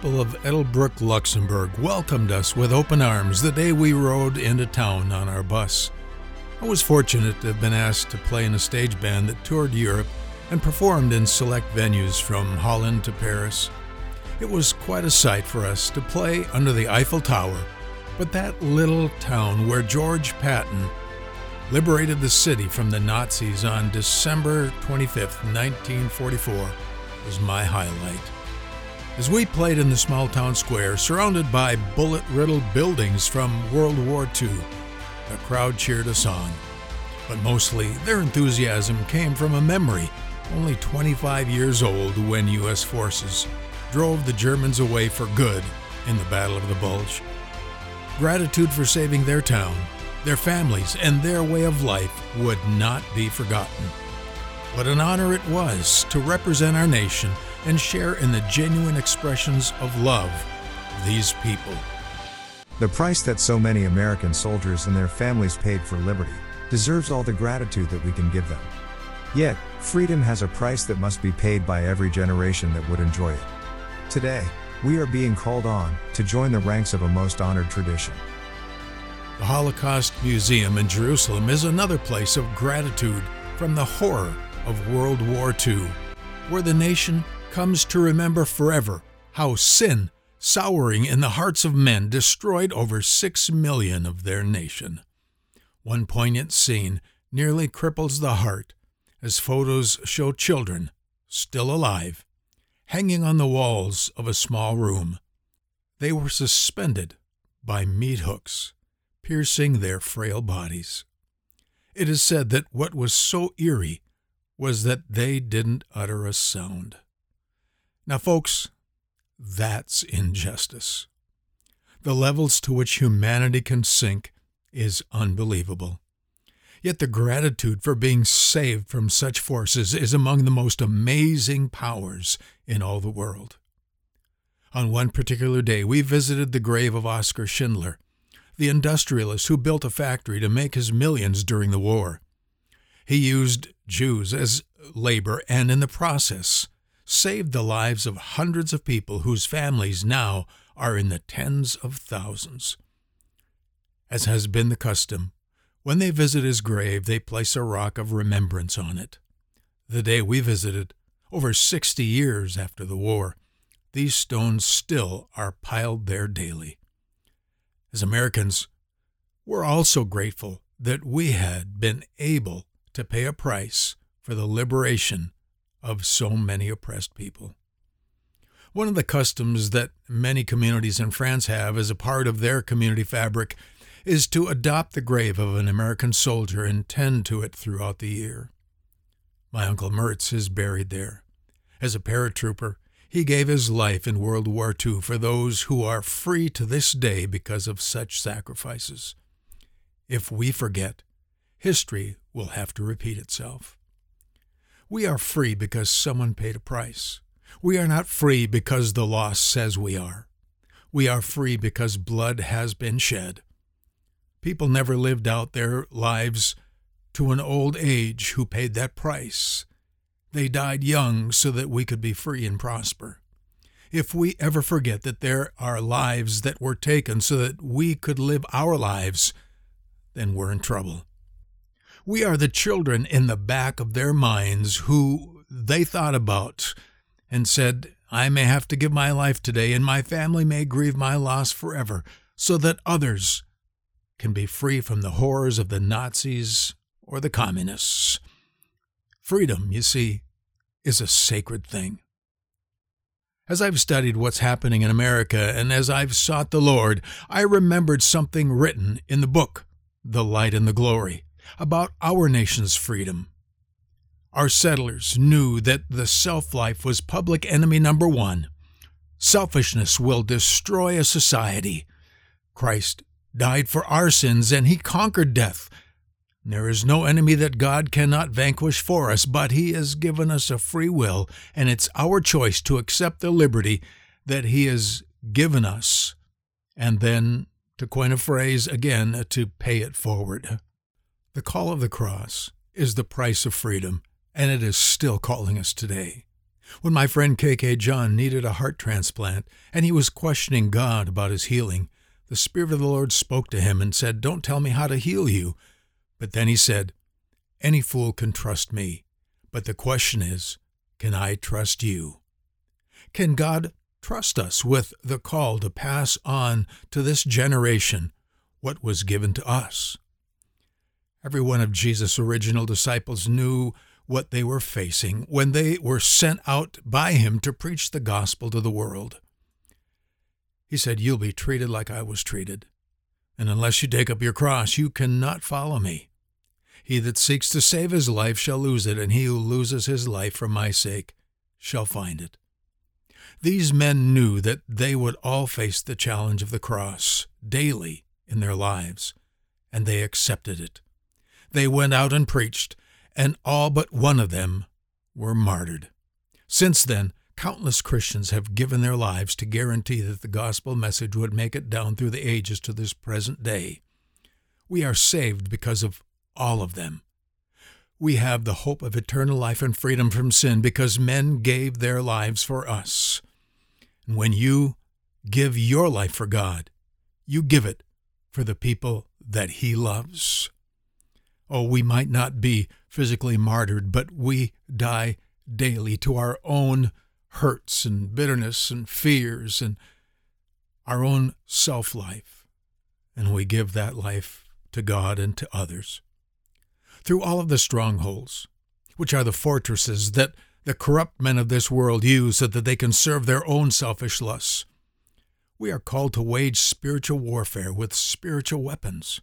people of Ettelbruck, Luxembourg welcomed us with open arms the day we rode into town on our bus. I was fortunate to have been asked to play in a stage band that toured Europe and performed in select venues from Holland to Paris. It was quite a sight for us to play under the Eiffel Tower, but that little town where George Patton liberated the city from the Nazis on December 25, 1944, was my highlight. As we played in the small town square, surrounded by bullet riddled buildings from World War II, the crowd cheered us on. But mostly, their enthusiasm came from a memory only 25 years old when U.S. forces drove the Germans away for good in the Battle of the Bulge. Gratitude for saving their town, their families, and their way of life would not be forgotten. What an honor it was to represent our nation and share in the genuine expressions of love of these people. The price that so many American soldiers and their families paid for liberty deserves all the gratitude that we can give them. Yet, freedom has a price that must be paid by every generation that would enjoy it. Today, we are being called on to join the ranks of a most honored tradition. The Holocaust Museum in Jerusalem is another place of gratitude from the horror of World War II, where the nation comes to remember forever how sin, souring in the hearts of men, destroyed over six million of their nation. One poignant scene nearly cripples the heart as photos show children, still alive, hanging on the walls of a small room. They were suspended by meat hooks, piercing their frail bodies. It is said that what was so eerie was that they didn't utter a sound. Now, folks, that's injustice. The levels to which humanity can sink is unbelievable. Yet the gratitude for being saved from such forces is among the most amazing powers in all the world. On one particular day, we visited the grave of Oskar Schindler, the industrialist who built a factory to make his millions during the war. He used Jews as labor and, in the process, saved the lives of hundreds of people whose families now are in the tens of thousands. As has been the custom, when they visit his grave, they place a rock of remembrance on it. The day we visited, over 60 years after the war, these stones still are piled there daily. As Americans, we're also grateful that we had been able to pay a price for the liberation of so many oppressed people. One of the customs that many communities in France have as a part of their community fabric is to adopt the grave of an American soldier and tend to it throughout the year. My Uncle Mertz is buried there. As a paratrooper, he gave his life in World War II for those who are free to this day because of such sacrifices. If we forget, history will have to repeat itself. We are free because someone paid a price. We are not free because the law says we are. We are free because blood has been shed. People never lived out their lives to an old age who paid that price. They died young so that we could be free and prosper. If we ever forget that there are lives that were taken so that we could live our lives, then we're in trouble. We are the children in the back of their minds who they thought about and said, I may have to give my life today, and my family may grieve my loss forever, so that others can be free from the horrors of the Nazis or the communists. Freedom, you see, is a sacred thing. As I've studied what's happening in America and as I've sought the Lord, I remembered something written in the book, The Light and the Glory about our nation's freedom. Our settlers knew that the self life was public enemy number one. Selfishness will destroy a society. Christ died for our sins and he conquered death. There is no enemy that God cannot vanquish for us, but he has given us a free will, and it's our choice to accept the liberty that he has given us, and then, to coin a phrase again, to pay it forward. The call of the cross is the price of freedom, and it is still calling us today. When my friend KK John needed a heart transplant and he was questioning God about his healing, the Spirit of the Lord spoke to him and said, Don't tell me how to heal you. But then he said, Any fool can trust me. But the question is, can I trust you? Can God trust us with the call to pass on to this generation what was given to us? Every one of Jesus' original disciples knew what they were facing when they were sent out by him to preach the gospel to the world. He said, You'll be treated like I was treated, and unless you take up your cross, you cannot follow me. He that seeks to save his life shall lose it, and he who loses his life for my sake shall find it. These men knew that they would all face the challenge of the cross daily in their lives, and they accepted it. They went out and preached, and all but one of them were martyred. Since then, countless Christians have given their lives to guarantee that the gospel message would make it down through the ages to this present day. We are saved because of all of them. We have the hope of eternal life and freedom from sin because men gave their lives for us. And when you give your life for God, you give it for the people that He loves. Oh, we might not be physically martyred, but we die daily to our own hurts and bitterness and fears and our own self life. And we give that life to God and to others. Through all of the strongholds, which are the fortresses that the corrupt men of this world use so that they can serve their own selfish lusts, we are called to wage spiritual warfare with spiritual weapons.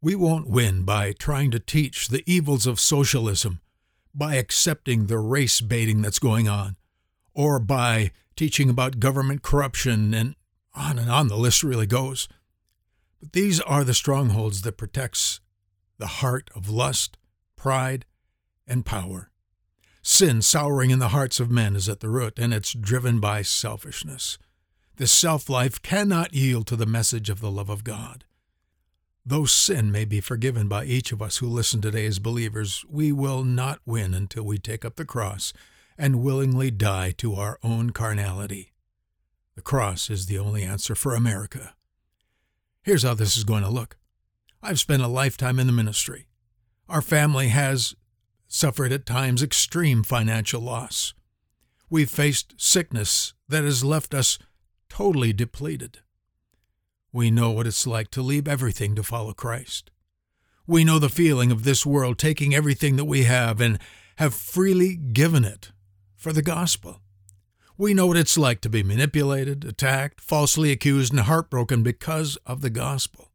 We won't win by trying to teach the evils of socialism, by accepting the race baiting that's going on, or by teaching about government corruption, and on and on the list really goes. But these are the strongholds that protects the heart of lust, pride, and power. Sin souring in the hearts of men is at the root, and it's driven by selfishness. This self life cannot yield to the message of the love of God. Though sin may be forgiven by each of us who listen today as believers, we will not win until we take up the cross and willingly die to our own carnality. The cross is the only answer for America. Here's how this is going to look I've spent a lifetime in the ministry. Our family has suffered at times extreme financial loss. We've faced sickness that has left us totally depleted. We know what it's like to leave everything to follow Christ. We know the feeling of this world taking everything that we have and have freely given it for the gospel. We know what it's like to be manipulated, attacked, falsely accused, and heartbroken because of the gospel.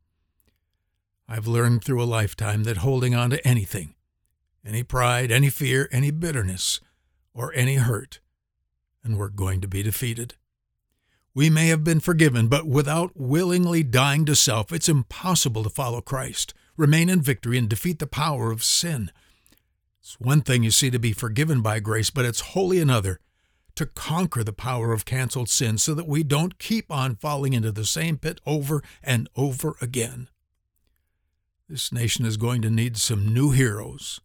I've learned through a lifetime that holding on to anything, any pride, any fear, any bitterness, or any hurt, and we're going to be defeated. We may have been forgiven, but without willingly dying to self, it's impossible to follow Christ, remain in victory, and defeat the power of sin. It's one thing, you see, to be forgiven by grace, but it's wholly another to conquer the power of canceled sin so that we don't keep on falling into the same pit over and over again. This nation is going to need some new heroes,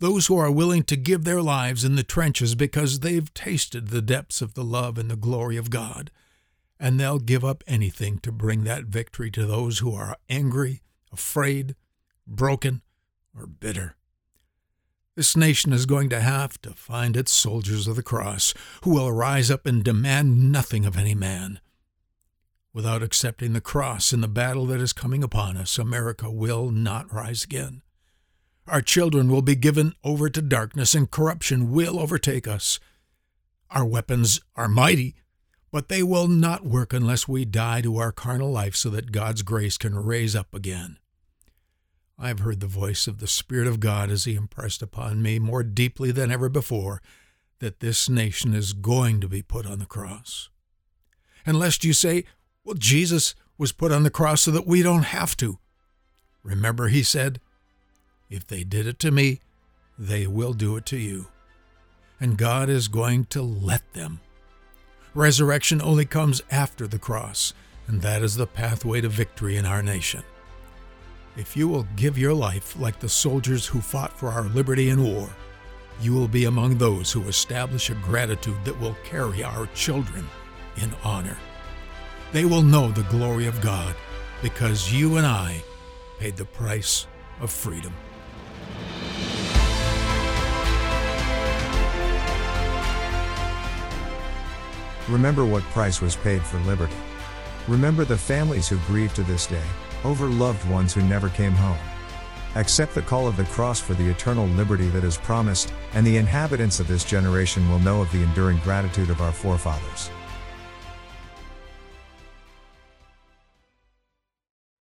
those who are willing to give their lives in the trenches because they've tasted the depths of the love and the glory of God and they'll give up anything to bring that victory to those who are angry, afraid, broken, or bitter. This nation is going to have to find its soldiers of the cross who will rise up and demand nothing of any man. Without accepting the cross in the battle that is coming upon us, America will not rise again. Our children will be given over to darkness, and corruption will overtake us. Our weapons are mighty, but they will not work unless we die to our carnal life so that God's grace can raise up again. I have heard the voice of the Spirit of God as He impressed upon me more deeply than ever before that this nation is going to be put on the cross. Unless you say, well, Jesus was put on the cross so that we don't have to. Remember, He said, if they did it to me, they will do it to you. And God is going to let them. Resurrection only comes after the cross, and that is the pathway to victory in our nation. If you will give your life like the soldiers who fought for our liberty in war, you will be among those who establish a gratitude that will carry our children in honor. They will know the glory of God because you and I paid the price of freedom. Remember what price was paid for liberty. Remember the families who grieve to this day, over loved ones who never came home. Accept the call of the cross for the eternal liberty that is promised, and the inhabitants of this generation will know of the enduring gratitude of our forefathers.